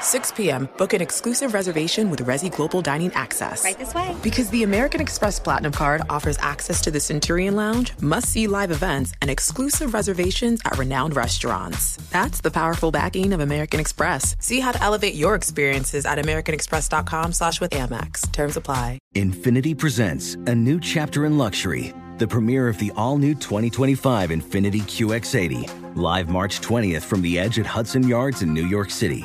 6 p.m., book an exclusive reservation with Resy Global Dining Access. Right this way. Because the American Express Platinum Card offers access to the Centurion Lounge, must see live events, and exclusive reservations at renowned restaurants. That's the powerful backing of American Express. See how to elevate your experiences at AmericanExpress.com slash with Amex. Terms apply. Infiniti presents a new chapter in luxury, the premiere of the all new 2025 Infiniti QX80, live March 20th from the edge at Hudson Yards in New York City,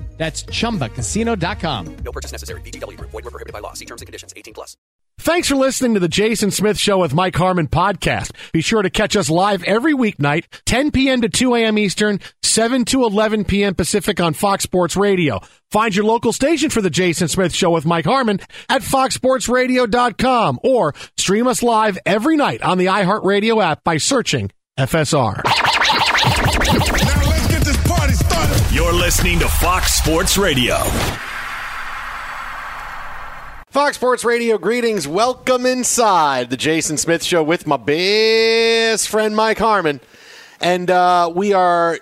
That's chumbacasino.com. No purchase necessary. VGW Group. Void were prohibited by law. See terms and conditions. 18 plus. Thanks for listening to the Jason Smith Show with Mike Harmon podcast. Be sure to catch us live every weeknight, 10 p.m. to 2 a.m. Eastern, 7 to 11 p.m. Pacific on Fox Sports Radio. Find your local station for the Jason Smith Show with Mike Harmon at foxsportsradio.com or stream us live every night on the iHeartRadio app by searching FSR. You're listening to Fox Sports Radio. Fox Sports Radio greetings. Welcome inside the Jason Smith Show with my best friend Mike Harmon. And uh, we are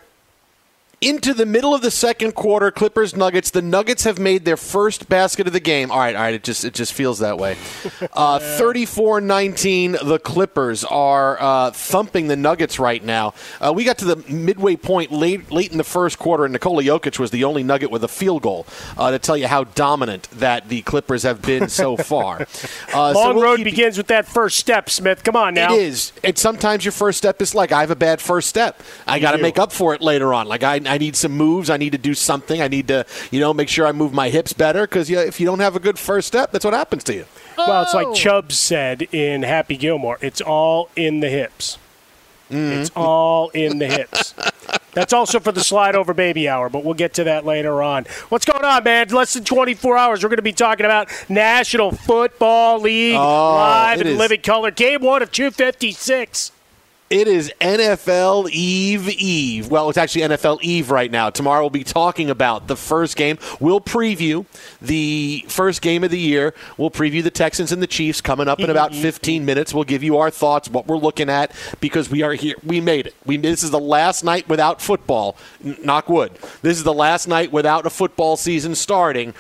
into the middle of the second quarter. Clippers Nuggets. The Nuggets have made their first basket of the game. All right, all right. It just it just feels that way. Uh, 34-19. The Clippers are uh, thumping the Nuggets right now. Uh, we got to the midway point late late in the first quarter, and Nikola Jokic was the only Nugget with a field goal uh, to tell you how dominant that the Clippers have been so far. Uh, so Long we'll road keep- begins with that first step, Smith. Come on now. It is. And sometimes your first step is like I have a bad first step. I got to make up for it later on. Like I, I need some moves. I need to do something. I need to, you know, make sure I move my hips better because you, if you don't have a good first step, that's what happens to you. Well, it's Oh. like Chubb said in Happy Gilmore. It's all in the hips. Mm-hmm. It's all in the hips. That's also for the slide over baby hour, but we'll get to that later on. What's going on, man? Less than 24 hours. We're going to be talking about National Football League Oh, live it in is. living color. Game one of 256. It is NFL Eve Eve. Well, it's actually NFL Eve right now. Tomorrow we'll be talking about the first game. We'll preview the first game of the year. We'll preview the Texans and the Chiefs coming up in about mm-hmm. 15 minutes. We'll give you our thoughts, what we're looking at, because we are here. We made it. We this is the last night without football. Knock wood. This is the last night without a football season starting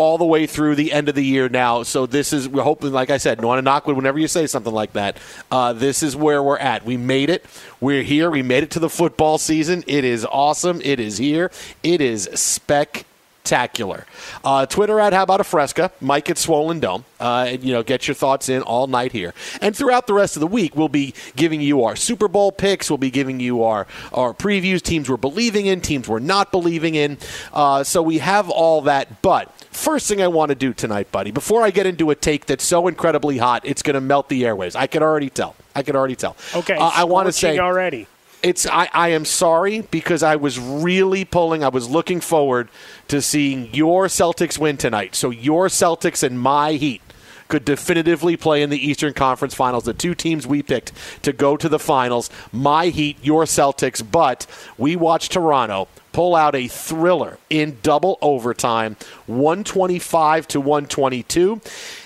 all the way through the end of the year now. So this is we're hoping, like I said, no one to knock wood whenever you say something like that. Uh, this is where we're at. We made it. We're here. We made it to the football season. It is awesome. It is here. It is spectacular. Uh, Twitter at How About a Fresca, Mike at Swollen Dome. Uh, you know, get your thoughts in all night here. And throughout the rest of the week, we'll be giving you our Super Bowl picks. We'll be giving you our, our previews, teams we're believing in, teams we're not believing in. Uh, so we have all that. But first thing I want to do tonight, buddy, before I get into a take that's so incredibly hot, it's going to melt the airwaves. I can already tell. I can already tell. Okay, Uh, I want to say already. it's I, I am sorry because I was really pulling I was looking forward to seeing your Celtics win tonight. So your Celtics and my Heat could definitively play in the Eastern Conference Finals. The two teams we picked to go to the finals. My Heat, your Celtics, but we watched Toronto pull out a thriller in double overtime, 125 to 122.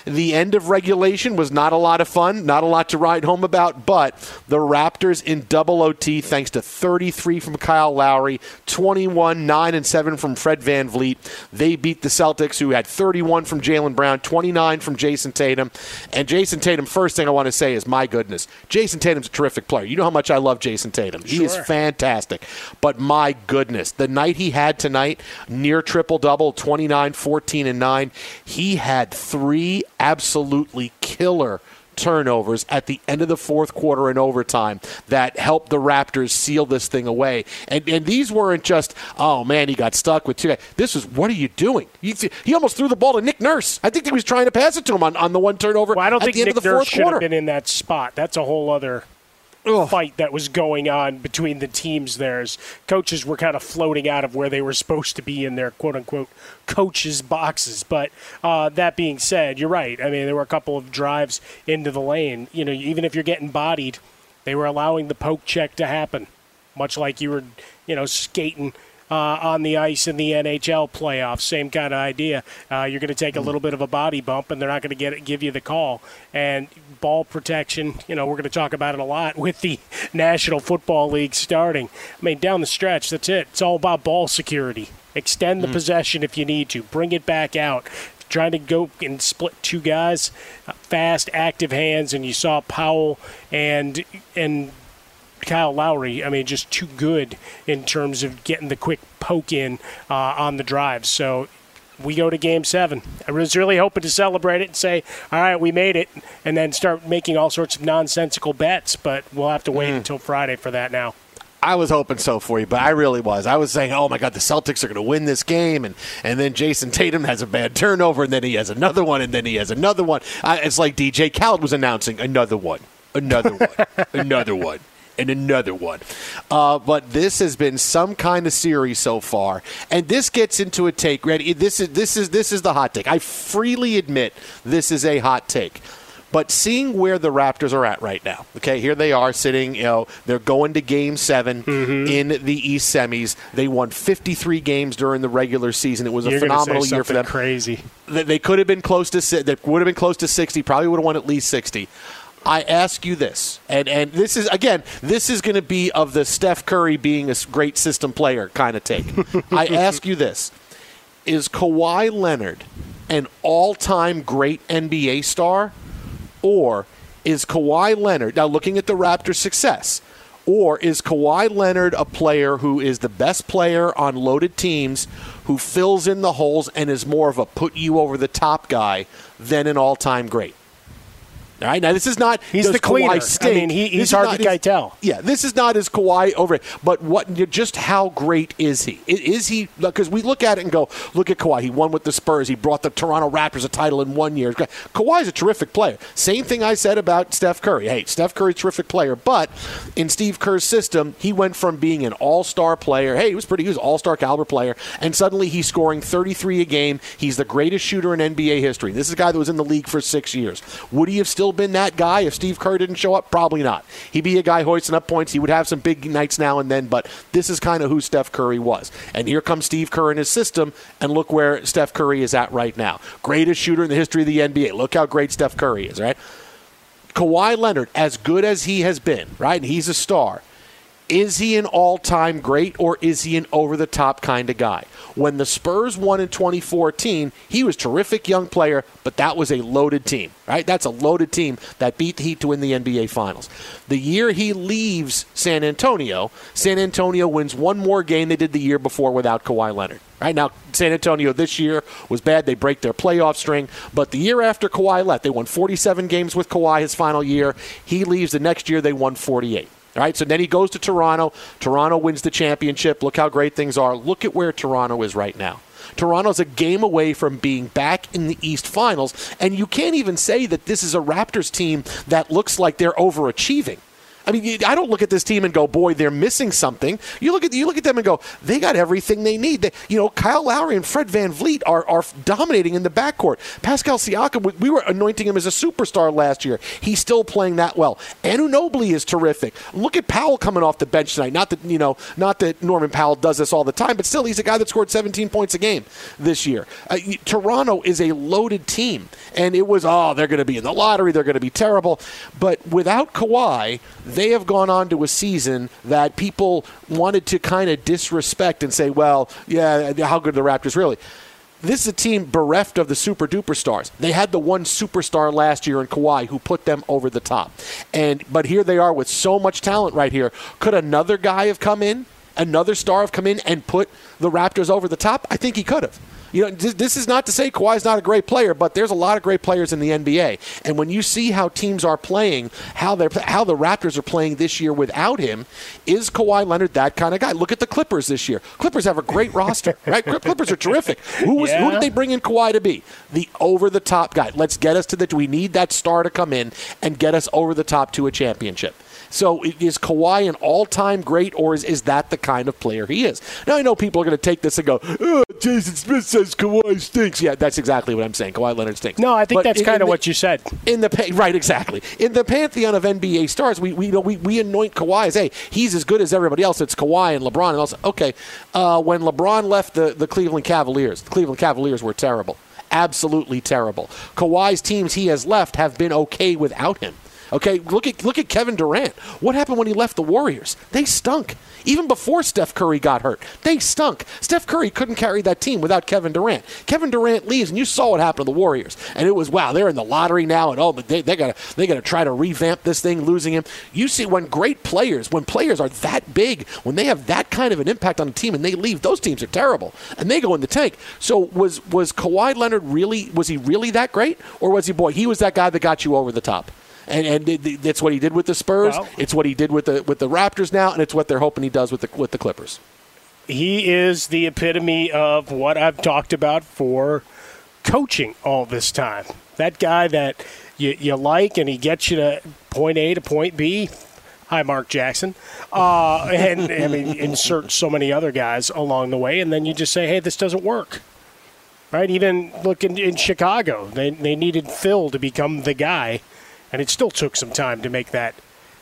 The end of regulation was not a lot of fun, not a lot to write home about, but the Raptors in double OT, thanks to 33 from Kyle Lowry, 21, 9, and 7 from Fred VanVleet. They beat the Celtics, who had 31 from Jaylen Brown, 29 from Jayson Tatum. And Jayson Tatum, first thing I want to say is, my goodness, Jayson Tatum's a terrific player. You know how much I love Jayson Tatum. He is fantastic. But my goodness, the night he had tonight, near triple double, 29, 14, and 9, he had three absolutely killer turnovers at the end of the fourth quarter and overtime that helped the Raptors seal this thing away. And and these weren't just, oh man, he got stuck with two guys. This is, what are you doing? He, he almost threw the ball to Nick Nurse. I think he was trying to pass it to him on, on the one turnover Well, I don't at think the end Nick of the Nurse fourth should quarter. have been in that spot. That's a whole other fight that was going on between the teams. there's coaches were kind of floating out of where they were supposed to be in their quote unquote coaches' boxes. But uh, that being said, you're right. I mean, there were a couple of drives into the lane. You know, even if you're getting bodied, they were allowing the poke check to happen, much like you were, you know, skating on the ice in the NHL playoffs. Same kind of idea. Uh, you're going to take a little bit of a body bump, and they're not going to get it, give you the call. And ball protection, you know, we're going to talk about it a lot with the National Football League starting. I mean, down the stretch, that's it. It's all about ball security. Extend the possession if you need to. Bring it back out. Trying to go and split two guys, uh, fast, active hands, and you saw Powell and and Kyle Lowry, I mean, just too good in terms of getting the quick poke in uh, on the drive. So we go to game seven. I was really hoping to celebrate it and say, all right, we made it, and then start making all sorts of nonsensical bets, but we'll have to wait until Friday for that now. I was hoping so for you, but I really was. I was saying, "Oh my God, the Celtics are going to win this game," and and then Jayson Tatum has a bad turnover, and then he has another one, and then he has another one. I, it's like DJ Khaled was announcing another one, another one, another one. And another one. Uh, but this has been some kind of series so far. And this gets into a take. Ready? This is this is this is the hot take. I freely admit this is a hot take. But seeing where the Raptors are at right now, okay, here they are sitting, you know, they're going to game 7 Mm-hmm. in the East semis. They won 53 games during the regular season. It was a You're say phenomenal year for them. Crazy. They, they could have been close to they would have been close to 60, probably would have won at least 60. I ask you this, and, and this is again, this is going to be of the Steph Curry being a great system player kind of take. I ask you this: Is Kawhi Leonard an all-time great NBA star, or is Kawhi Leonard now looking at the Raptors' success? Or is Kawhi Leonard a player who is the best player on loaded teams, who fills in the holes and is more of a put you over the top guy than an all time great? All right, now this is not. He's the cleaner. I mean, he- he's to Keitel. Yeah, this is not as Kawhi over but what? Just how great is he? Is he? Because we look at it and go, look at Kawhi. He won with the Spurs. He brought the Toronto Raptors a title in one year. Kawhi's a terrific player. Same thing I said about Steph Curry. Hey, Steph Curry's a terrific player, but in Steve Kerr's system, he went from being an all-star player. Hey, he was pretty. He was all-star caliber player, and suddenly he's scoring 33 a game. He's the greatest shooter in NBA history. This is a guy that was in the league for six years. Would he have still been that guy if Steve Kerr didn't show up? Probably not. He'd be a guy hoisting up points. He would have some big nights now and then, but this is kind of who Steph Curry was. And here comes Steve Kerr in his system, and look where Steph Curry is at right now. Greatest shooter in the history of the NBA. Look how great Steph Curry is, right? Kawhi Leonard, as good as he has been, right? And he's a star. Is he an all time great or is he an over the top kind of guy? When the Spurs won in 2014, he was terrific young player, but that was a loaded team, right? That's a loaded team that beat the Heat to win the NBA Finals. The year he leaves San Antonio, San Antonio wins one more game they did the year before without Kawhi Leonard. Right? Right now, San Antonio this year was bad. They break their playoff string. But the year after Kawhi left, they won 47 games with Kawhi his final year. He leaves the next year, they won 48. All right, so then he goes to Toronto. Toronto wins the championship. Look how great things are. Look at where Toronto is right now. Toronto's a game away from being back in the East Finals, and you can't even say that this is a Raptors team that looks like they're overachieving. I mean, I don't look at this team and go, "Boy, they're missing something." You look at you look at them and go, "They got everything they need." They, you know, Kyle Lowry and Fred VanVleet are, are dominating in the backcourt. Pascal Siakam, we were anointing him as a superstar last year. He's still playing that well. Anu Mobley is terrific. Look at Powell coming off the bench tonight. Not that you know, not that Norman Powell does this all the time, but still, he's a guy that scored 17 points a game this year. Uh, Toronto is a loaded team, and it was oh, they're going to be in the lottery. They're going to be terrible, but without Kawhi they have gone on to a season that people wanted to kind of disrespect and say, well, yeah, how good are the Raptors really? This is a team bereft of the super duper stars. They had the one superstar last year in Kawhi who put them over the top. And but here they are with so much talent right here. Could another guy have come in? Another star have come in and put the Raptors over the top? I think he could have you know, this is not to say Kawhi's not a great player, but there's a lot of great players in the NBA. And when you see how teams are playing, how they how the Raptors are playing this year without him, is Kawhi Leonard that kind of guy? Look at the Clippers this year. Clippers have a great roster, right? Clippers are terrific. Who was yeah. who did they bring in Kawhi to be? The over the top guy. Let's get us to the. We need that star to come in and get us over the top to a championship. So is Kawhi an all-time great, or is, is that the kind of player he is? Now I know people are going to take this and go, oh, Jason Smith says Kawhi stinks. Yeah, that's exactly what I'm saying. Kawhi Leonard stinks. No, I think but that's kind of what you said. In the right, exactly. In the pantheon of NBA stars, we we, you know, we we anoint Kawhi as hey, he's as good as everybody else. It's Kawhi and LeBron and also okay. Uh, when LeBron left the the Cleveland Cavaliers, the Cleveland Cavaliers were terrible absolutely terrible. Kawhi's teams he has left have been okay without him. Okay, look at look at Kevin Durant. What happened when he left the Warriors? They stunk. Even before Steph Curry got hurt, they stunk. Steph Curry couldn't carry that team without Kevin Durant. Kevin Durant leaves, and you saw what happened to the Warriors. And it was wow, they're in the lottery now, and oh, but they they got they got to try to revamp this thing, losing him. You see, when great players, when players are that big, when they have that kind of an impact on a team, and they leave, those teams are terrible, and they go in the tank. So was was Kawhi Leonard really was he really that great, or was he boy he was that guy that got you over the top? And and that's what he did with the Spurs. Well, it's what he did with the with the Raptors now, and it's what they're hoping he does with the with the Clippers. He is the epitome of what I've talked about for coaching all this time. That guy that you, you like, and he gets you to point A to point B. Hi, Mark Jackson. Uh, and I mean, insert so many other guys along the way, and then you just say, hey, this doesn't work. Right? Even look in, in Chicago, they, they needed Phil to become the guy and it still took some time to make that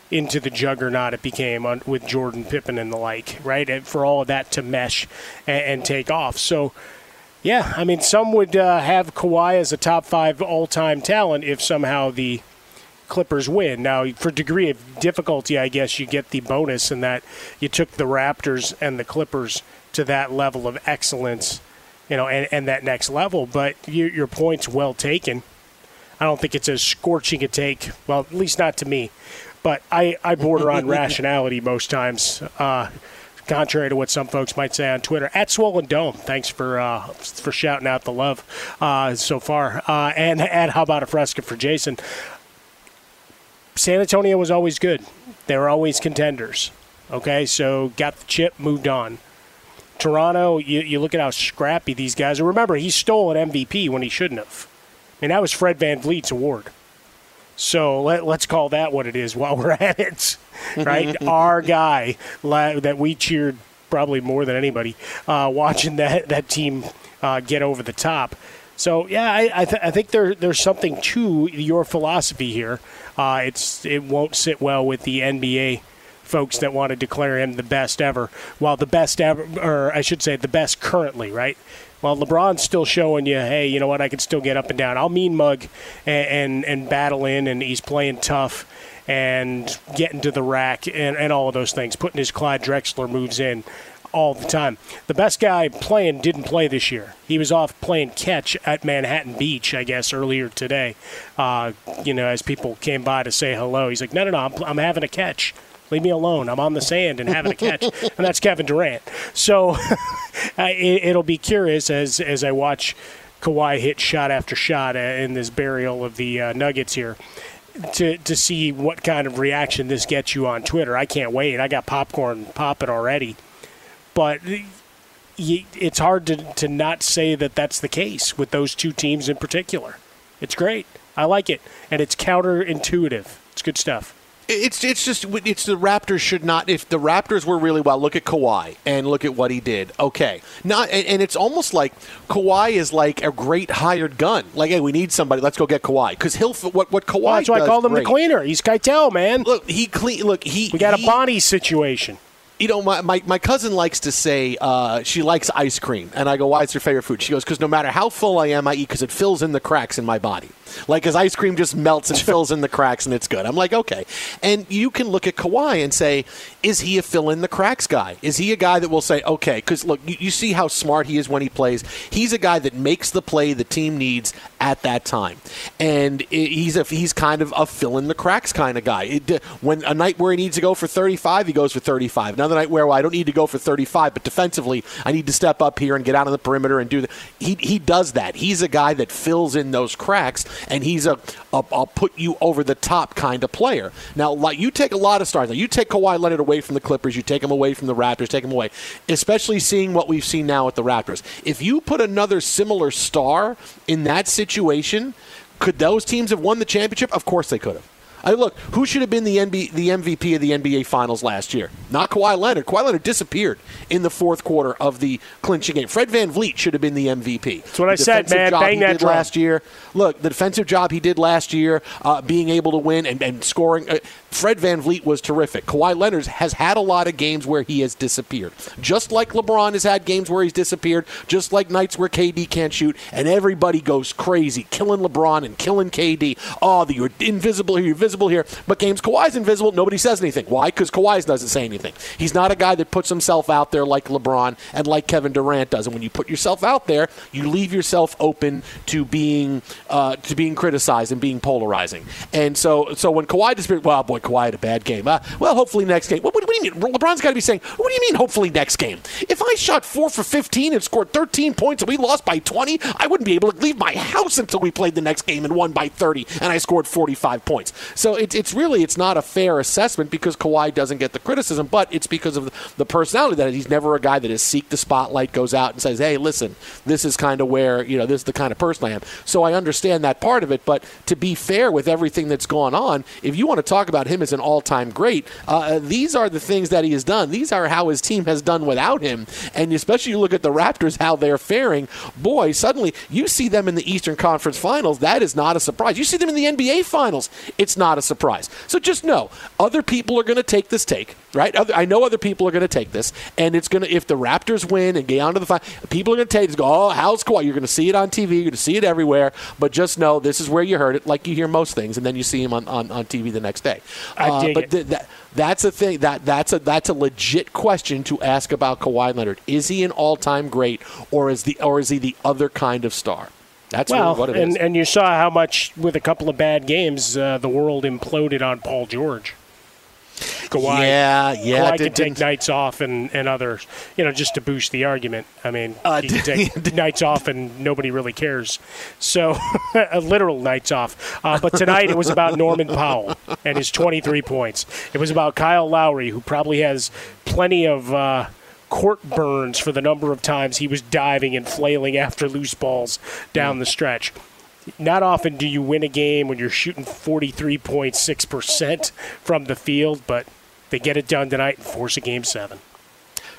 into the juggernaut it became on, with Jordan Pippen and the like, right? And for all of that to mesh and, and take off. So, yeah, I mean, some would uh, have Kawhi as a top five all time talent if somehow the Clippers win. Now, for degree of difficulty, I guess you get the bonus in that you took the Raptors and the Clippers to that level of excellence, you know, and, and that next level. But you, your point's well taken. I don't think it's as scorching a take. Well, at least not to me. But I, I border on rationality most times. Uh, contrary to what some folks might say on Twitter. At Swollen Dome, thanks for uh, for shouting out the love uh, so far. Uh, and at How About a Fresca for Jason. San Antonio was always good. They were always contenders. Okay, so got the chip, moved on. Toronto, you, you look at how scrappy these guys are. Remember, he stole an MVP when he shouldn't have mean, that was Fred VanVleet's award. So let, us call that what it is while we're at it, right? Our guy that we cheered probably more than anybody uh, watching that, that team uh, get over the top. So yeah, I, I, th- I, think there there's something to your philosophy here. Uh, it's it won't sit well with the NBA folks that want to declare him the best ever. While the best ever, or I should say, the best currently, right? Well, LeBron's still showing you, hey, you know what? I can still get up and down. I'll mean mug and and, and battle in, and he's playing tough and getting to the rack and, and all of those things, putting his Clyde Drexler moves in all the time. The best guy playing didn't play this year. He was off playing catch at Manhattan Beach, I guess, earlier today. Uh, you know, as people came by to say hello, he's like, no, no, no, I'm, I'm having a catch. Leave me alone. I'm on the sand and having a catch, and that's Kevin Durant. So it, will be curious as as I watch Kawhi hit shot after shot uh, in this burial of the uh, Nuggets here. To, to see what kind of reaction this gets you on Twitter. I can't wait. I got popcorn popping already. But it's hard to, to not say that that's the case with those two teams in particular. It's great. I like it. And it's counterintuitive. It's good stuff. It's it's just it's the Raptors should not. If the Raptors were really well, look at Kawhi and look at what he did. Okay, not and, and it's almost like Kawhi is like a great hired gun. Like, hey, we need somebody. Let's go get Kawhi because he'll what what Kawhi. Well, that's why I called him great. the cleaner. He's Keitel, man. Look, he clean. Look, he. We got he, a Bonnie situation you know, my, my, my, cousin likes to say uh, she likes ice cream. And I go, why is her favorite food? She goes, because no matter how full I am, I eat because it fills in the cracks in my body. Like his ice cream just melts and fills in the cracks and it's good. I'm like, okay. And you can look at Kawhi and say, is he a fill in the cracks guy? Is he a guy that will say, okay, because look, you, you, see how smart he is when he plays. He's a guy that makes the play the team needs at that time. And he's a, he's kind of a fill in the cracks kind of guy. It, when a night where he needs to go for 35, he goes for 35. Another night where well, I don't need to go for 35, but defensively, I need to step up here and get out on the perimeter and do that. He, he does that. He's a guy that fills in those cracks and he's a, a I'll put you over the top kind of player. Now, like you take a lot of stars. Now, you take Kawhi Leonard away from the Clippers, you take him away from the Raptors, take him away. Especially seeing what we've seen now at the Raptors. If you put another similar star in that situation, could those teams have won the championship? Of course they could have. I look, who should have been the, NBA, the MVP of the NBA Finals last year? Not Kawhi Leonard. Kawhi Leonard disappeared in the fourth quarter of the clinching game. Fred Van VanVleet should have been the MVP. That's what I said, man. Bang that last year. Look, the defensive job he did last year, uh, being able to win and, and scoring. Uh, Fred Van VanVleet was terrific. Kawhi Leonard has had a lot of games where he has disappeared. Just like LeBron has had games where he's disappeared, just like nights where KD can't shoot, and everybody goes crazy, killing LeBron and killing KD. Oh, you're invisible here, you're visible here. But games Kawhi's invisible, nobody says anything. Why? Because Kawhi doesn't say anything. He's not a guy that puts himself out there like LeBron and like Kevin Durant does. And when you put yourself out there, you leave yourself open to being uh, to being criticized and being polarizing. And so, so when Kawhi disappeared, well, boy, Kawhi had a bad game. Uh, well, hopefully next game. What, what, what, do you mean? LeBron's got to be saying, what do you mean, hopefully next game? If I shot four for 15 and scored 13 points and we lost by 20, I wouldn't be able to leave my house until we played the next game and won by 30 and I scored 45 points. So it, it's really, it's not a fair assessment because Kawhi doesn't get the criticism, but it's because of the personality that he's never a guy that is seek the spotlight, goes out and says, hey, listen, this is kind of where, you know, this is the kind of person I am. So I understand that part of it, but to be fair with everything that's gone on, if you want to talk about him as an all time great. Uh, these are the things that he has done. These are how his team has done without him. And especially you look at the Raptors, how they're faring. Boy, suddenly you see them in the Eastern Conference Finals. That is not a surprise. You see them in the NBA Finals. It's not a surprise. So just know other people are going to take this take, right? Other, I know other people are going to take this, and it's going to if the Raptors win and get onto the final, people are going to take this. Go, oh, how's Kawhi? You're going to see it on TV. You're going to see it everywhere. But just know this is where you heard it, like you hear most things, and then you see him on, on, on TV the next day. Uh, but th- that, that's a thing that that's a that's a legit question to ask about Kawhi Leonard. Is he an all-time great, or is the or is he the other kind of star? That's well, really what it and, is. and you saw how much with a couple of bad games, uh, the world imploded on Paul George. Kawhi, yeah, yeah, Kawhi can take nights off and, and others, you know, just to boost the argument. I mean, uh, he can take nights off and nobody really cares. So, literal nights off. Uh, but tonight it was about Norman Powell and his 23 points. It was about Kyle Lowry, who probably has plenty of. Uh, court burns for the number of times he was diving and flailing after loose balls down the stretch not often do you win a game when you're shooting 43.6% from the field, but they get it done tonight and force a game seven.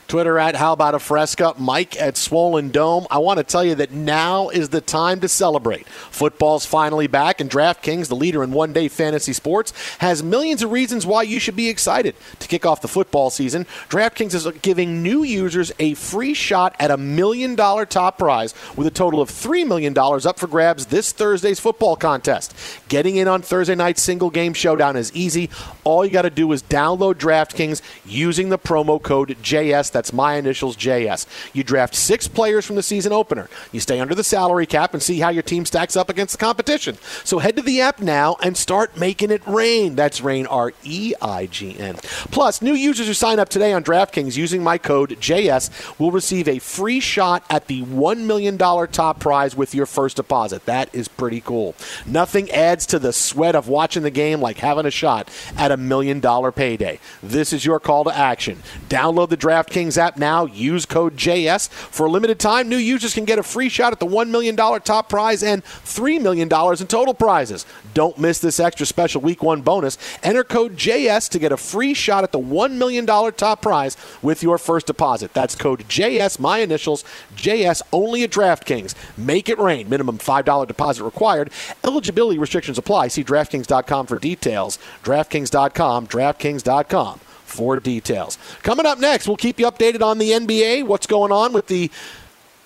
Twitter at How About a Fresca, Mike at Swollen Dome. I want to tell you that now is the time to celebrate. Football's finally back, and DraftKings, the leader in one day fantasy sports, has millions of reasons why you should be excited. To kick off the football season, DraftKings is giving new users a free shot at a million dollar top prize with a total of $3 million up for grabs this Thursday's football contest. Getting in on Thursday night's single game showdown is easy. All you got to do is download DraftKings using the promo code JS That's my initials JS. You draft six players from the season opener. You stay under the salary cap and see how your team stacks up against the competition. So head to the app now and start making it rain. That's rain R E I G N. Plus, new users who sign up today on DraftKings using my code JS will receive a free shot at the $1 million top prize with your first deposit. That is pretty cool. Nothing adds to the sweat of watching the game like having a shot at a million dollar payday. This is your call to action. Download the DraftKings app now. Use code JS. For a limited time, new users can get a free shot at the $1 million top prize and $3 million in total prizes. Don't miss this extra special week one bonus. Enter code JS to get a free shot at the $1 million top prize with your first deposit. That's code JS, my initials, JS, only at DraftKings. Make it rain. Minimum $5 deposit required. Eligibility restrictions apply. See DraftKings.com for details. DraftKings.com, DraftKings.com for details. Coming up next, we'll keep you updated on the NBA, what's going on with the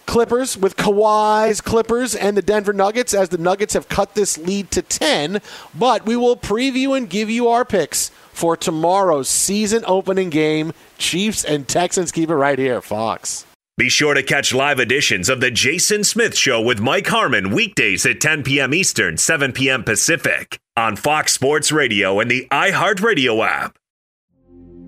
Clippers, with Kawhi's Clippers and the Denver Nuggets, as the Nuggets have cut this lead to 10. But we will preview and give you our picks for tomorrow's season opening game. Chiefs and Texans. Keep it right here, Fox. Be sure to catch live editions of The Jason Smith Show with Mike Harmon weekdays at 10 p.m. Eastern, 7 p.m. Pacific on Fox Sports Radio and the iHeartRadio app.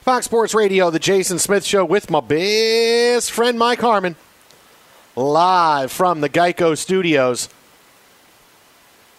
Fox Sports Radio, the Jason Smith Show with my best friend Mike Harmon. Live from the Geico Studios.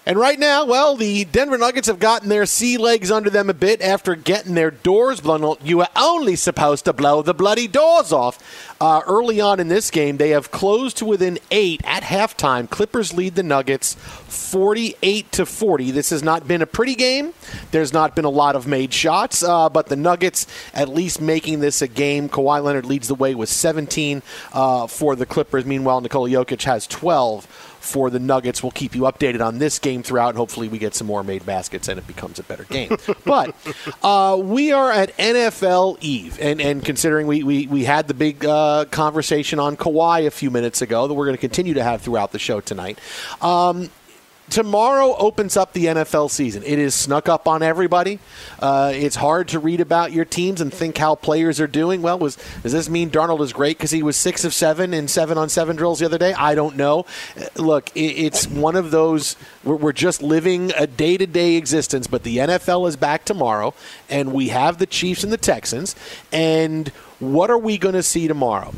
And right now, well, the Denver Nuggets have gotten their sea legs under them a bit after getting their doors blown. You were only supposed to blow the bloody doors off. Uh, early on in this game, they have closed to within eight at halftime. Clippers lead the Nuggets 48 to 40. This has not been a pretty game. There's not been a lot of made shots, uh, but the Nuggets at least making this a game. Kawhi Leonard leads the way with 17 uh, for the Clippers. Meanwhile, Nikola Jokic has 12 for the Nuggets. We'll keep you updated on this game throughout, and hopefully we get some more made baskets and it becomes a better game. but uh, we are at NFL Eve, and, and considering we, we, we had the big uh, conversation on Kawhi a few minutes ago that we're going to continue to have throughout the show tonight. Um, tomorrow opens up the NFL season. It is snuck up on everybody. Uh, it's hard to read about your teams and think how players are doing. Well, was does this mean Darnold is great because he was six of seven in seven on seven drills the other day? I don't know. Uh, Look, it, it's one of those. We're, we're just living a day to day existence. But the NFL is back tomorrow, and we have the Chiefs and the Texans. And what are we going to see tomorrow?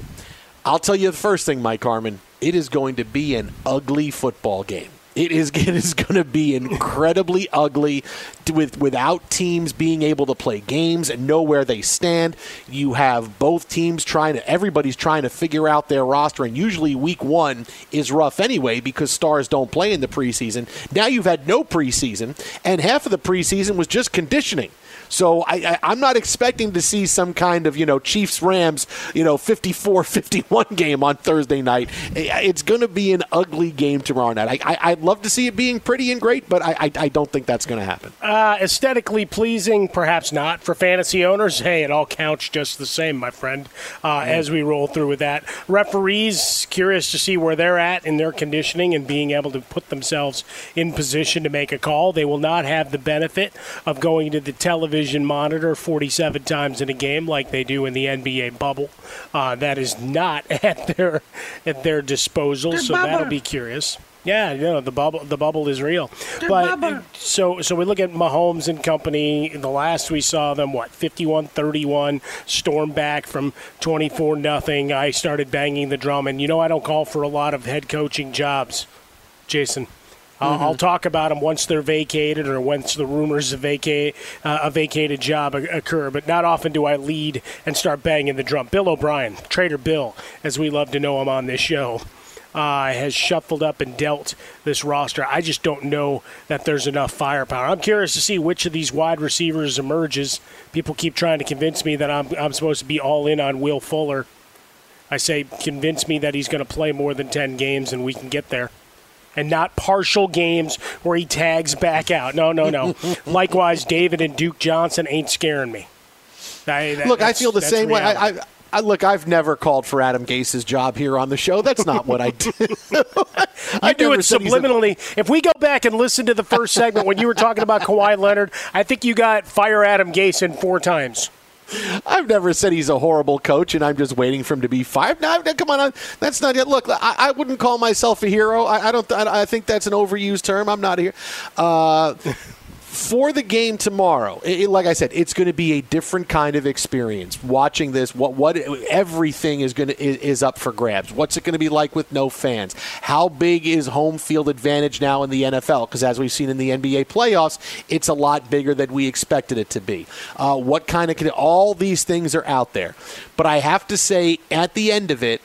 I'll tell you the first thing, Mike Harmon. It is going to be an ugly football game. It is it is going to be incredibly ugly with without teams being able to play games and know where they stand. You have both teams trying to everybody's trying to figure out their roster and usually week 1 is rough anyway because stars don't play in the preseason. Now you've had no preseason and half of the preseason was just conditioning. So I, I, am not expecting to see some kind of, you know, Chiefs Rams, you know, 54 51 game on Thursday night. It's going to be an ugly game tomorrow night. I, I, would love to see it being pretty and great, but I, I, I don't think that's going to happen. Uh, aesthetically pleasing, perhaps not. For fantasy owners, hey, it all counts just the same, my friend, uh, mm. as we roll through with that. Referees, curious to see where they're at in their conditioning and being able to put themselves in position to make a call. They will not have the benefit of going to the television television monitor 47 times in a game like they do in the NBA bubble. Uh, that is not at their at their disposal, so bubble. that'll be curious. Yeah, you know the bubble. The bubble is real, but bubble. so so we look at Mahomes and company. The last we saw them, what 51-31, storm back from twenty four nothing. I started banging the drum, and you know I don't call for a lot of head coaching jobs, Jason. Uh, mm-hmm. I'll talk about them once they're vacated or once the rumors of vacate, uh, a vacated job occur. But not often do I lead and start banging the drum. Bill O'Brien, Trader Bill, as we love to know him on this show. Uh, has shuffled up and dealt this roster. I just don't know that there's enough firepower. I'm curious to see which of these wide receivers emerges. People keep trying to convince me that I'm, I'm supposed to be all in on Will Fuller. I say, convince me that he's going to play more than 10 games and we can get there and not partial games where he tags back out. No, no, no. Likewise, David and Duke Johnson ain't scaring me. I, that, look, I feel the same reality. way. I, I, I, look, I've never called for Adam Gase's job here on the show. That's not what I do. I do it subliminally. A- if we go back and listen to the first segment when you were talking about Kawhi Leonard, I think you got fire Adam Gase in four times. I've never said he's a horrible coach, and I'm just waiting for him to be fired. No, come on, that's not it. Look, I, I wouldn't call myself a hero. I, I don't. I, I, think that's an overused term. I'm not here. Uh, for the game tomorrow, it, like I said, it's going to be a different kind of experience. Watching this, what what everything is going to is, is up for grabs. What's it going to be like with no fans? How big is home field advantage now in the NFL? Because as we've seen in the NBA playoffs, it's a lot bigger than we expected it to be. Uh, what kind of all these things are out there, but I have to say, at the end of it,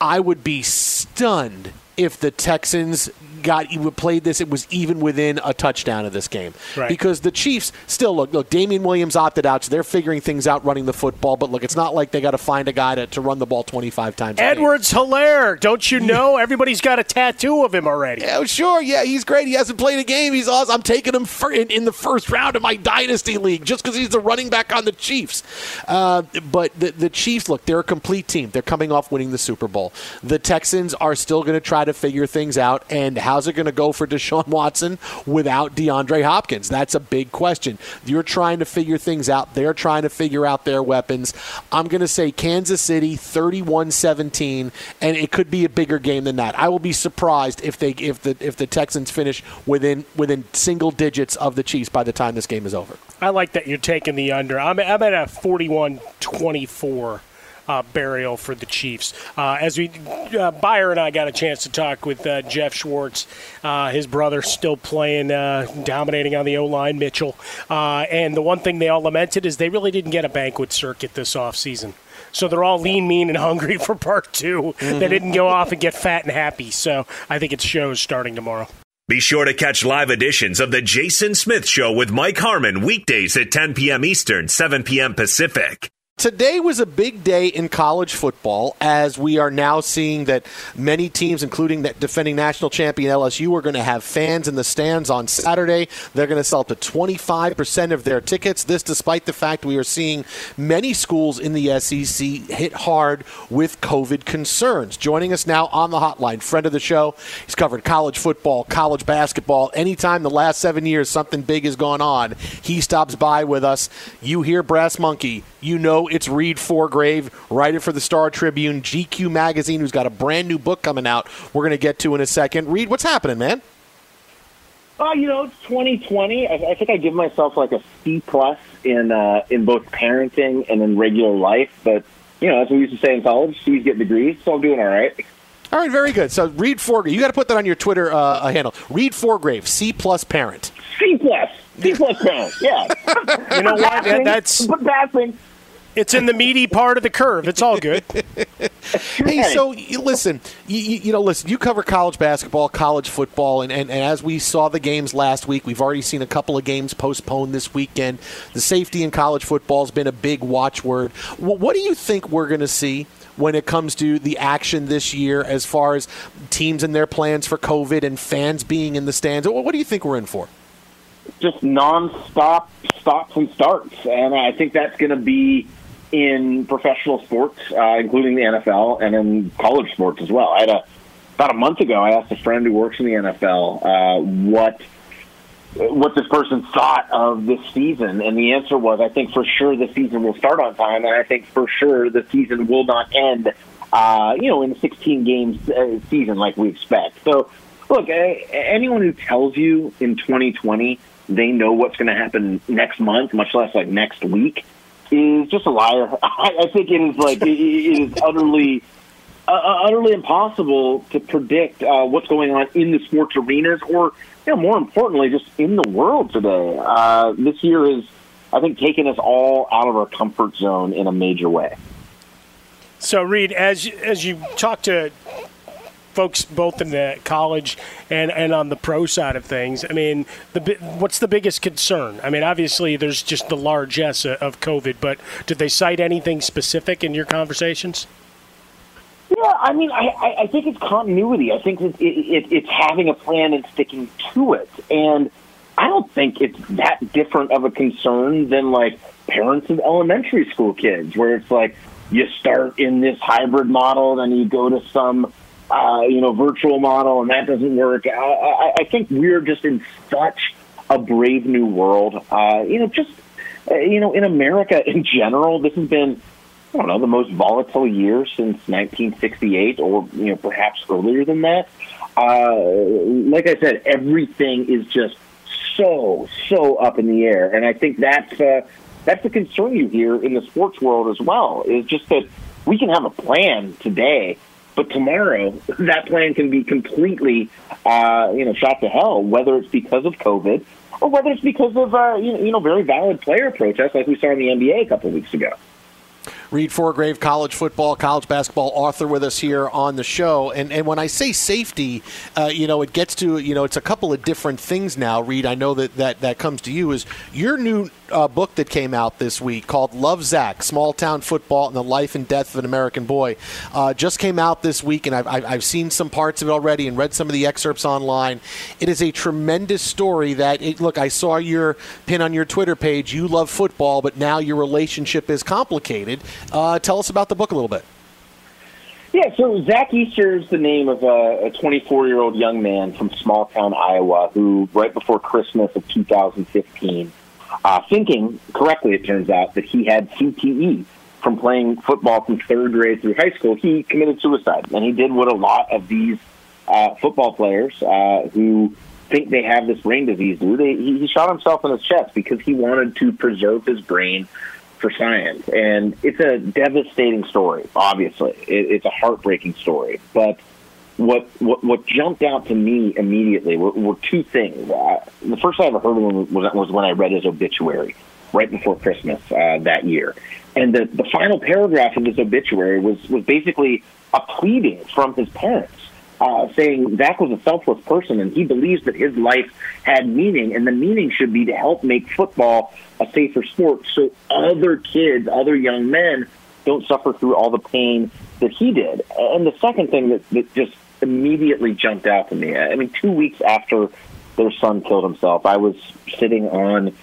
I would be stunned if the Texans got played this, it was even within a touchdown of this game. Right. Because the Chiefs still look look. Damien Williams opted out, so they're figuring things out running the football. But look, it's not like they got to find a guy to, to run the ball 25 times. Edwards-Helaire, don't you know? Everybody's got a tattoo of him already. Oh, sure. Yeah, he's great. He hasn't played a game. He's awesome. I'm taking him for, in, in the first round of my dynasty league just because he's the running back on the Chiefs. Uh, but the, the Chiefs, look, they're a complete team. They're coming off winning the Super Bowl. The Texans are still going to try to figure things out. And how's it going to go for Deshaun Watson without DeAndre Hopkins? That's a big question. You're trying to figure things out. They're trying to figure out their weapons. I'm going to say Kansas City 31 17, and it could be a bigger game than that. I will be surprised if they if the if the Texans finish within within single digits of the Chiefs by the time this game is over. I like that you're taking the under. I'm, I'm at a 41 24. Uh, burial for the Chiefs. Uh, as we, uh, Beyer and I got a chance to talk with uh, Geoff Schwartz, uh, his brother still playing, uh, dominating on the O line, Mitchell. and the one thing they all lamented is they really didn't get a banquet circuit this offseason. So they're all lean, mean, and hungry for part 2 Mhm. They didn't go off and get fat and happy. So I think it shows starting tomorrow. Be sure to catch live editions of The Jason Smith Show with Mike Harmon weekdays at 10 p.m. Eastern, 7 p.m. Pacific. Today was a big day in college football as we are now seeing that many teams, including that defending national champion LSU, are going to have fans in the stands on Saturday. They're going to sell up to 25% of their tickets. This, despite the fact we are seeing many schools in the SEC hit hard with COVID concerns. Joining us now on the hotline, friend of the show. He's covered college football, college basketball. Anytime the last seven years something big has gone on, he stops by with us. You hear Brass Monkey, you know it's Reid Forgrave, writer for the Star Tribune, GQ Magazine, who's got a brand new book coming out we're going to get to in a second. Reid, what's happening, man? Uh, you know, it's 2020. I, I think I give myself like a C plus in uh, in both parenting and in regular life. But you know, as we used to say in college, C's get degrees, so I'm doing all right. All right, very good. So Reid Forgrave, you got to put that on your Twitter uh, handle. Reid Forgrave, C plus parent. C plus, C plus parent. Yeah. You know what? That- that's but passing. It's in the meaty part of the curve. It's all good. Hey, so listen, you, you, you know, listen. You cover college basketball, college football, and, and, and as we saw the games last week, we've already seen a couple of games postponed this weekend. The safety in college football has been a big watchword. What, what do you think we're going to see? When it comes to the action this year, as far as teams and their plans for COVID and fans being in the stands, what, what do you think we're in for? just non-stop stops and starts, and I think that's going to be in professional sports, uh, including the NFL, and in college sports as well. I had a about a month ago, I asked a friend who works in the NFL uh, what what this person thought of this season, and the answer was, I think for sure the season will start on time, and I think for sure the season will not end, uh, you know, in a 16 games uh, season like we expect. So, look, anyone who tells you in 2020 they know what's going to happen next month, much less like next week, is just a liar. I, I think it is like it, is utterly. Uh, utterly impossible to predict uh, what's going on in the sports arenas, or you know, more importantly, just in the world today. Uh, this year is, I think, taken us all out of our comfort zone in a major way. So, Reid, as as you talk to folks both in the college and, and on the pro side of things, I mean, the what's the biggest concern? I mean, obviously, there's just the largesse of COVID, but did they cite anything specific in your conversations? Yeah, I mean, I, I- think it's continuity. I think it, it, it's having a plan and sticking to it. And I don't think it's that different of a concern than like parents of elementary school kids, where it's like you start in this hybrid model, then you go to some, uh, you know, virtual model, and that doesn't work. I, I, I think we're just in such a brave new world. Uh, you know, just uh, you know, in America in general, this has been I don't know, the most volatile year since 1968, or you know, perhaps earlier than that. Uh, like I said, everything is just so so up in the air, and I think that's uh, that's the concern you hear in the sports world as well. Is just that we can have a plan today, but tomorrow that plan can be completely uh, you know shot to hell, whether it's because of COVID or whether it's because of uh, you know, very valid player protests like we saw in the NBA a couple of weeks ago. Reid Forgrave, college football, college basketball author, with us here on the show. And and when I say safety, uh, you know, it gets to you know, it's a couple of different things now. Reid, I know that that that comes to you is your new uh, book that came out this week called Love Zac: Small Town Football and the Life and Death of an American Boy. Uh, just came out this week, and I've, I've seen some parts of it already and read some of the excerpts online. It is a tremendous story. That it, look, I saw your pin on your Twitter page. You love football, but now your relationship is complicated. Uh, tell us about the book a little bit. Yeah, so Zac Easter is the name of a 24 year old young man from small town Iowa who, right before Christmas of 2015, uh, thinking correctly, it turns out, that he had CTE from playing football from third grade through high school, he committed suicide. And he did what a lot of these uh, football players uh, who think they have this brain disease do. They, he, he shot himself in his chest because he wanted to preserve his brain for science. And it's a devastating story, obviously. It, it's a heartbreaking story. But what, what what jumped out to me immediately were, were two things. Uh, the first I ever heard of him was, was when I read his obituary right before Christmas uh, that year. And the, the final paragraph of his obituary was, was basically a pleading from his parents. Uh, saying Zac was a selfless person and he believes that his life had meaning, and the meaning should be to help make football a safer sport so other kids, other young men, don't suffer through all the pain that he did. And the second thing that, that just immediately jumped out to me I mean, two weeks after their son killed himself, I was sitting on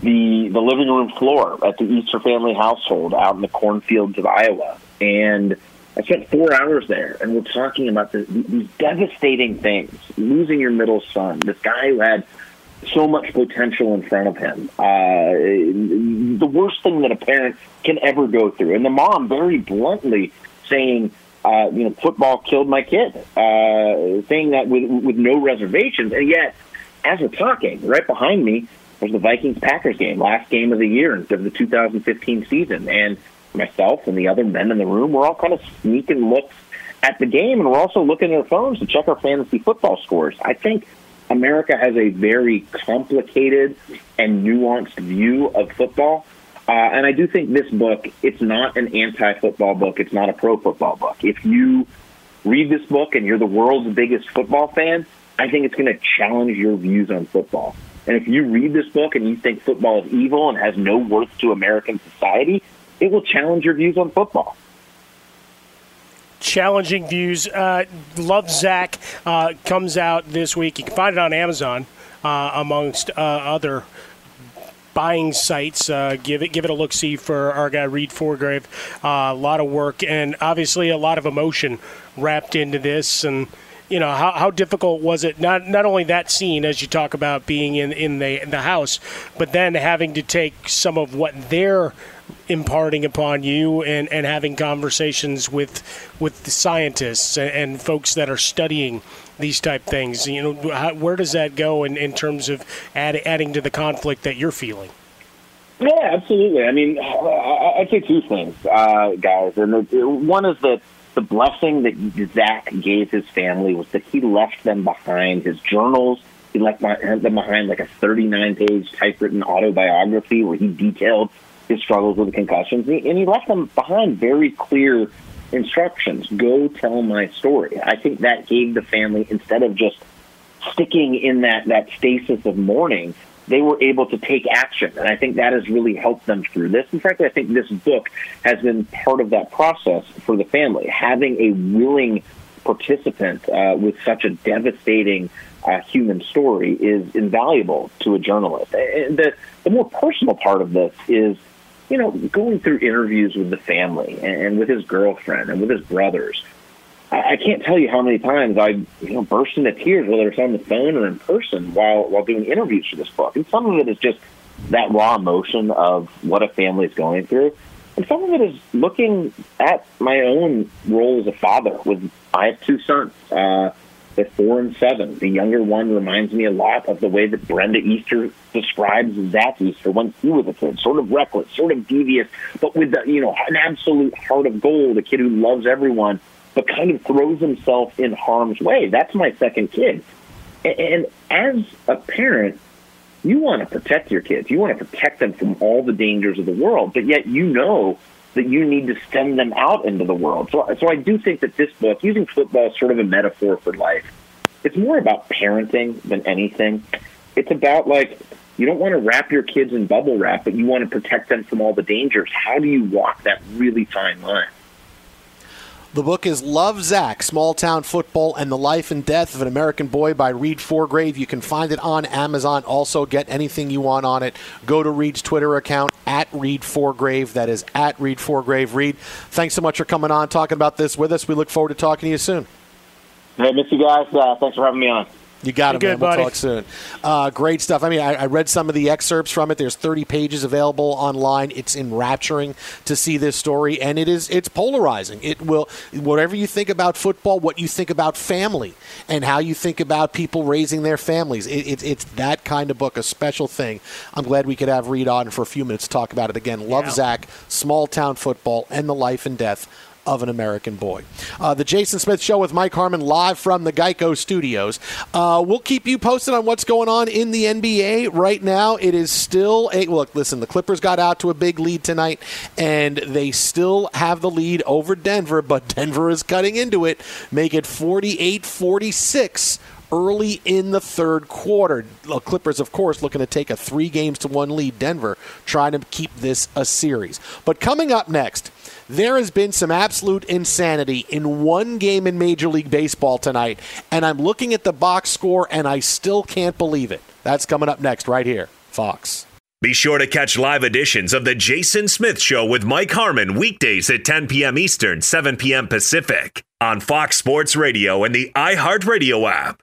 the the living room floor at the Easter family household out in the cornfields of Iowa, and I spent four hours there, and we're talking about the, these devastating things: losing your middle son, this guy who had so much potential in front of him, uh, the worst thing that a parent can ever go through, and the mom very bluntly saying. Uh, you know, football killed my kid, uh, saying that with with no reservations, and yet, as we're talking, right behind me, was the Vikings Packers game, last game of the year of the 2015 season. And myself and the other men in the room were all kind of sneaking looks at the game, and we're also looking at our phones to check our fantasy football scores. I think America has a very complicated and nuanced view of football. Uh, and I do think this book, it's not an anti football book, it's not a pro football book. If you read this book and you're the world's biggest football fan, I think it's going to challenge your views on football. And if you read this book and you think football is evil and has no worth to American society, it will challenge your views on football. Challenging views. Uh, Love Zac uh, comes out this week. You can find it on Amazon, uh, amongst uh, other buying sites. Uh, give it give it a look see for our guy Reid Forgrave. Uh, a lot of work and obviously a lot of emotion wrapped into this and you know how, how difficult was it not not only that scene as you talk about being in in the in the house but then having to take some of what they're imparting upon you and, and having conversations with with the scientists and, and folks that are studying these type things. You know how, where does that go in, in terms of add, adding to the conflict that you're feeling? Yeah absolutely. I mean i'd say two things uh, guys. And one is that the blessing that Zac gave his family was that he left them behind his journals. He left them behind like a 39 page typewritten autobiography where he detailed his struggles with the concussions. And he left them behind very clear instructions go tell my story. I think that gave the family, instead of just sticking in that, that stasis of mourning, they were able to take action. And I think that has really helped them through this. And frankly, I think this book has been part of that process for the family. Having a willing participant uh, with such a devastating uh, human story is invaluable to a journalist. And the, the more personal part of this is, you know, going through interviews with the family and with his girlfriend and with his brothers I can't tell you how many times I, you know, burst into tears, whether it's on the phone or in person, while while doing interviews for this book. And some of it is just that raw emotion of what a family is going through, and some of it is looking at my own role as a father. With I have two sons, uh, they're four and seven. The younger one reminds me a lot of the way that Brenda Easter describes Zac Easter when he was a kid, sort of reckless, sort of devious, but with the, you know an absolute heart of gold, a kid who loves everyone but kind of throws himself in harm's way. That's my second kid. And as a parent, you want to protect your kids. You want to protect them from all the dangers of the world, but yet you know that you need to send them out into the world. So, so I do think that this book, using football as sort of a metaphor for life, it's more about parenting than anything. It's about like you don't want to wrap your kids in bubble wrap, but you want to protect them from all the dangers. How do you walk that really fine line? The book is Love Zac, Small Town Football and the Life and Death of an American Boy by Reid Forgrave. You can find it on Amazon. Also, get anything you want on it. Go to Reid's Twitter account, at Reid Forgrave. That is at Reid Forgrave. Reid, thanks so much for coming on, talking about this with us. We look forward to talking to you soon. Hey, miss you guys. Uh, thanks for having me on. You got it, man. We'll buddy. talk soon. Uh, great stuff. I mean, I, I read some of the excerpts from it. There's 30 pages available online. It's enrapturing to see this story, and it is it's polarizing. It will whatever you think about football, what you think about family, and how you think about people raising their families. It, it, it's that kind of book, a special thing. I'm glad we could have Reid on for a few minutes to talk about it again. Love Yeah. Zac, small town football, and the life and death of an American boy. Uh, the Jason Smith Show with Mike Harmon live from the Geico Studios. Uh, we'll keep you posted on what's going on in the NBA. Right now, it is still a look. Listen, the Clippers got out to a big lead tonight, and they still have the lead over Denver, but Denver is cutting into it, make it 48 46 early in the third quarter. Clippers, of course, looking to take a three games to one lead. Denver trying to keep this a series. But coming up next, there has been some absolute insanity in one game in Major League Baseball tonight, and I'm looking at the box score and I still can't believe it. That's coming up next, right here, Fox. Be sure to catch live editions of The Jason Smith Show with Mike Harmon weekdays at 10 p.m. Eastern, 7 p.m. Pacific on Fox Sports Radio and the iHeartRadio app.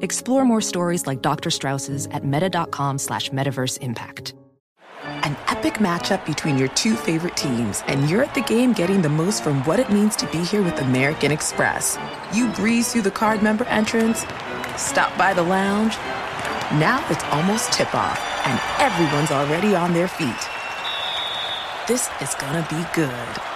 Explore more stories like Dr. Strauss's at meta.com slash metaverse impact. An epic matchup between your two favorite teams, and you're at the game getting the most from what it means to be here with American Express. You breeze through the card member entrance, stop by the lounge. Now it's almost tip off, and everyone's already on their feet. This is gonna be good.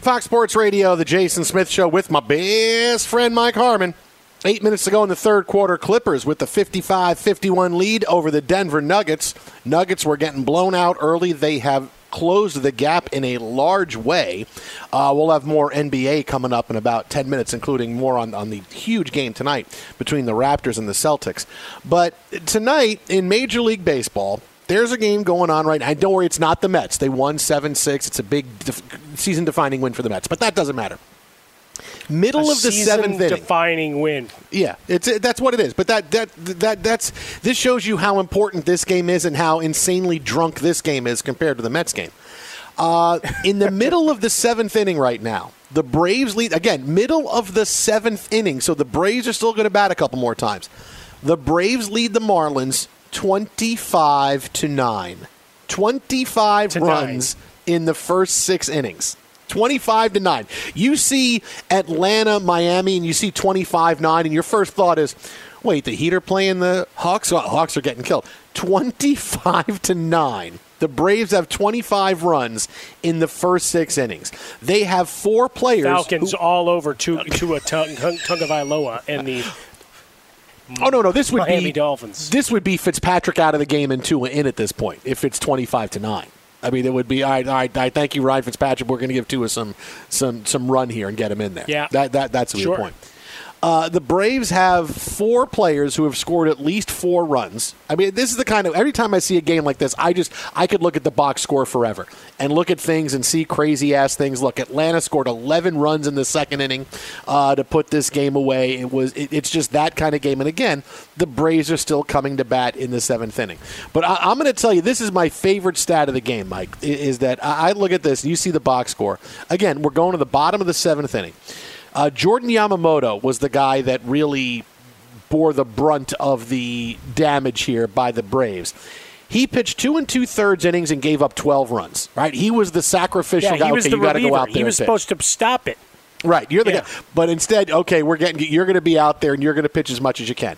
Fox Sports Radio, the Jason Smith Show with my best friend Mike Harmon. Eight minutes to go in the third quarter, Clippers with the 55 51 lead over the Denver Nuggets. Nuggets were getting blown out early. They have closed the gap in a large way. Uh, we'll have more NBA coming up in about 10 minutes, including more on, on the huge game tonight between the Raptors and the Celtics. But tonight in Major League Baseball, there's a game going on right now. Don't worry, it's not the Mets. They won 7 6. It's a big def- season defining win for the Mets, but that doesn't matter. Middle A of the seventh inning. defining win. Yeah, it's it, that's what it is. But that that that that's this shows you how important this game is and how insanely drunk this game is compared to the Mets game. Uh, in the middle of the seventh inning right now, the Braves lead again. Middle of the seventh inning, so the Braves are still going to bat a couple more times. The Braves lead the Marlins twenty-five to nine. Twenty-five To runs in the first six innings. 25 to 9. You see Atlanta, Miami, and you see 25 9, and your first thought is, wait, the Heat are playing the Hawks? Well, Hawks are getting killed. 25 to 9. The Braves have 25 runs in the first six innings. They have four players. Falcons who- all over to to a Tagovailoa and the Oh no, no, this would Miami be Dolphins. This would be Fitzpatrick out of the game and two in at this point. If it's twenty-five to nine, I mean, it would be. All right, all right, all right thank you, Ryan Fitzpatrick. We're going to give Tua some some some run here and get him in there. Yeah. that that that's a Sure. point. Uh, the Braves have four players who have scored at least four runs. I mean, this is the kind of every time I see a game like this, I just I could look at the box score forever and look at things and see crazy ass things. Look, Atlanta scored 11 runs in the second inning uh, to put this game away. It was it, it's just that kind of game. And again, the Braves are still coming to bat in the seventh inning. But I, I'm going to tell you, this is my favorite stat of the game, Mike. Is that I, I look at this you see the box score again. We're going to the bottom of the seventh inning. Uh, Jordan Yamamoto was the guy that really bore the brunt of the damage here by the Braves. He pitched two and two thirds innings and gave up 12 runs. Right, he was the sacrificial yeah, guy. he was okay, the you got to go out there. He was and pitch. supposed to stop it. Right, you're the Yeah. guy. But instead, okay, we're getting you're going to be out there and you're going to pitch as much as you can.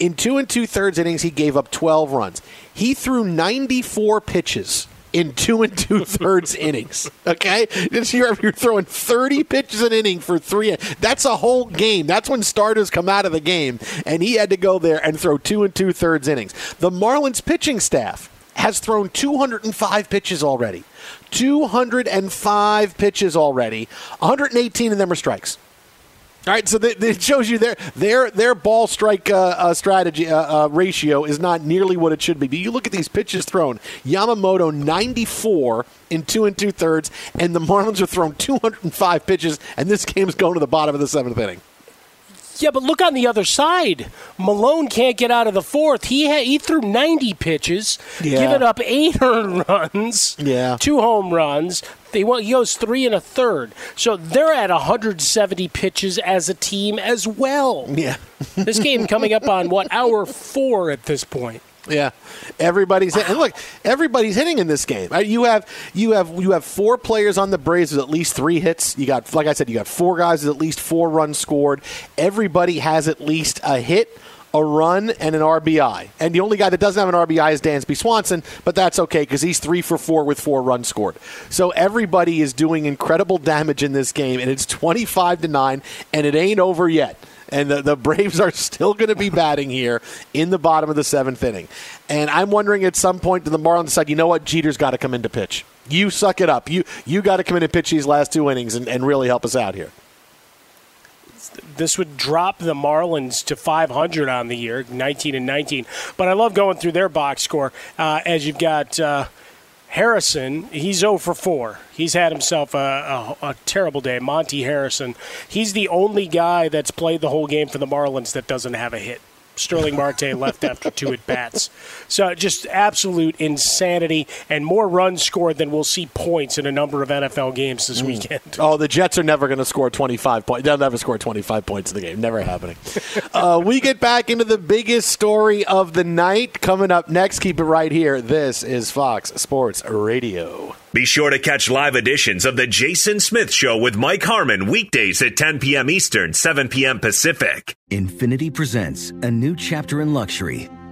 In two and two thirds innings, he gave up 12 runs. He threw 94 pitches in two and two thirds innings. Okay, this year you're throwing 30 pitches an inning for three. That's a whole game. That's when starters come out of the game, and he had to go there and throw two and two thirds innings. The Marlins pitching staff has thrown 205 pitches already. 205 pitches already. 118 of them are strikes. All right, so th- it shows you their their their ball strike uh, uh, strategy uh, uh, ratio is not nearly what it should be. But you look at these pitches thrown: Yamamoto 94 in two and two thirds, and the Marlins are throwing 205 pitches, and this game's going to the bottom of the seventh inning. Yeah, but look on the other side. Milone can't get out of the fourth. He had, he threw 90 pitches, Yeah. giving up eight earned runs, Yeah. two home runs. They want, he goes three and a third. So they're at 170 pitches as a team as well. Yeah. this game coming up on what hour four at this point. Yeah, everybody's hit- and look, everybody's hitting in this game. You have you have you have four players on the Braves with at least three hits. You got, like I said, you got four guys with at least four runs scored. Everybody has at least a hit. A run and an RBI, and the only guy that doesn't have an RBI is Dansby Swanson, but that's okay because he's three for four with four runs scored. So everybody is doing incredible damage in this game, and it's twenty-five to nine, and it ain't over yet and the, the Braves are still going to be batting here in the bottom of the seventh inning. And I'm wondering at some point, do the Marlins decide, you know what, Jeter's got to come in to pitch? You suck it up. You you got to come in and pitch these last two innings and, and really help us out here. This would drop the Marlins to 500 on the year, 19 and 19. But I love going through their box score uh, as you've got uh, Harrison. He's 0 for 4. He's had himself a, a, a terrible day. Monte Harrison. He's the only guy that's played the whole game for the Marlins that doesn't have a hit. Starling Marte left after two at bats. So just absolute insanity and more runs scored than we'll see points in a number of NFL games this weekend. Oh, the Jets are never going to score 25 points. They'll never score 25 points in the game. Never happening. uh, we get back into the biggest story of the night coming up next. Keep it right here. This is Fox Sports Radio. Be sure to catch live editions of The Jason Smith Show with Mike Harmon weekdays at 10 p.m. Eastern, 7 p.m. Pacific. Infiniti presents a new chapter in luxury,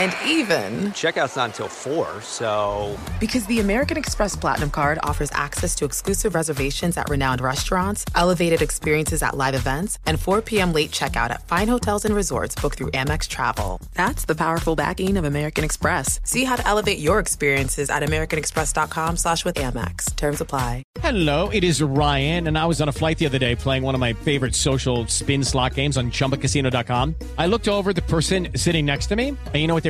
And even, Checkout's not until 4, so. because the American Express Platinum card offers access to exclusive reservations at renowned restaurants, elevated experiences at live events, and 4 p.m. late checkout at fine hotels and resorts booked through Amex Travel. That's the powerful backing of American Express. See how to elevate your experiences at americanexpress.com slash with Amex. Terms apply. Hello, it is Ryan, and I was on a flight the other day playing one of my favorite social spin slot games on chumbacasino.com. I looked over at the person sitting next to me, and you know what they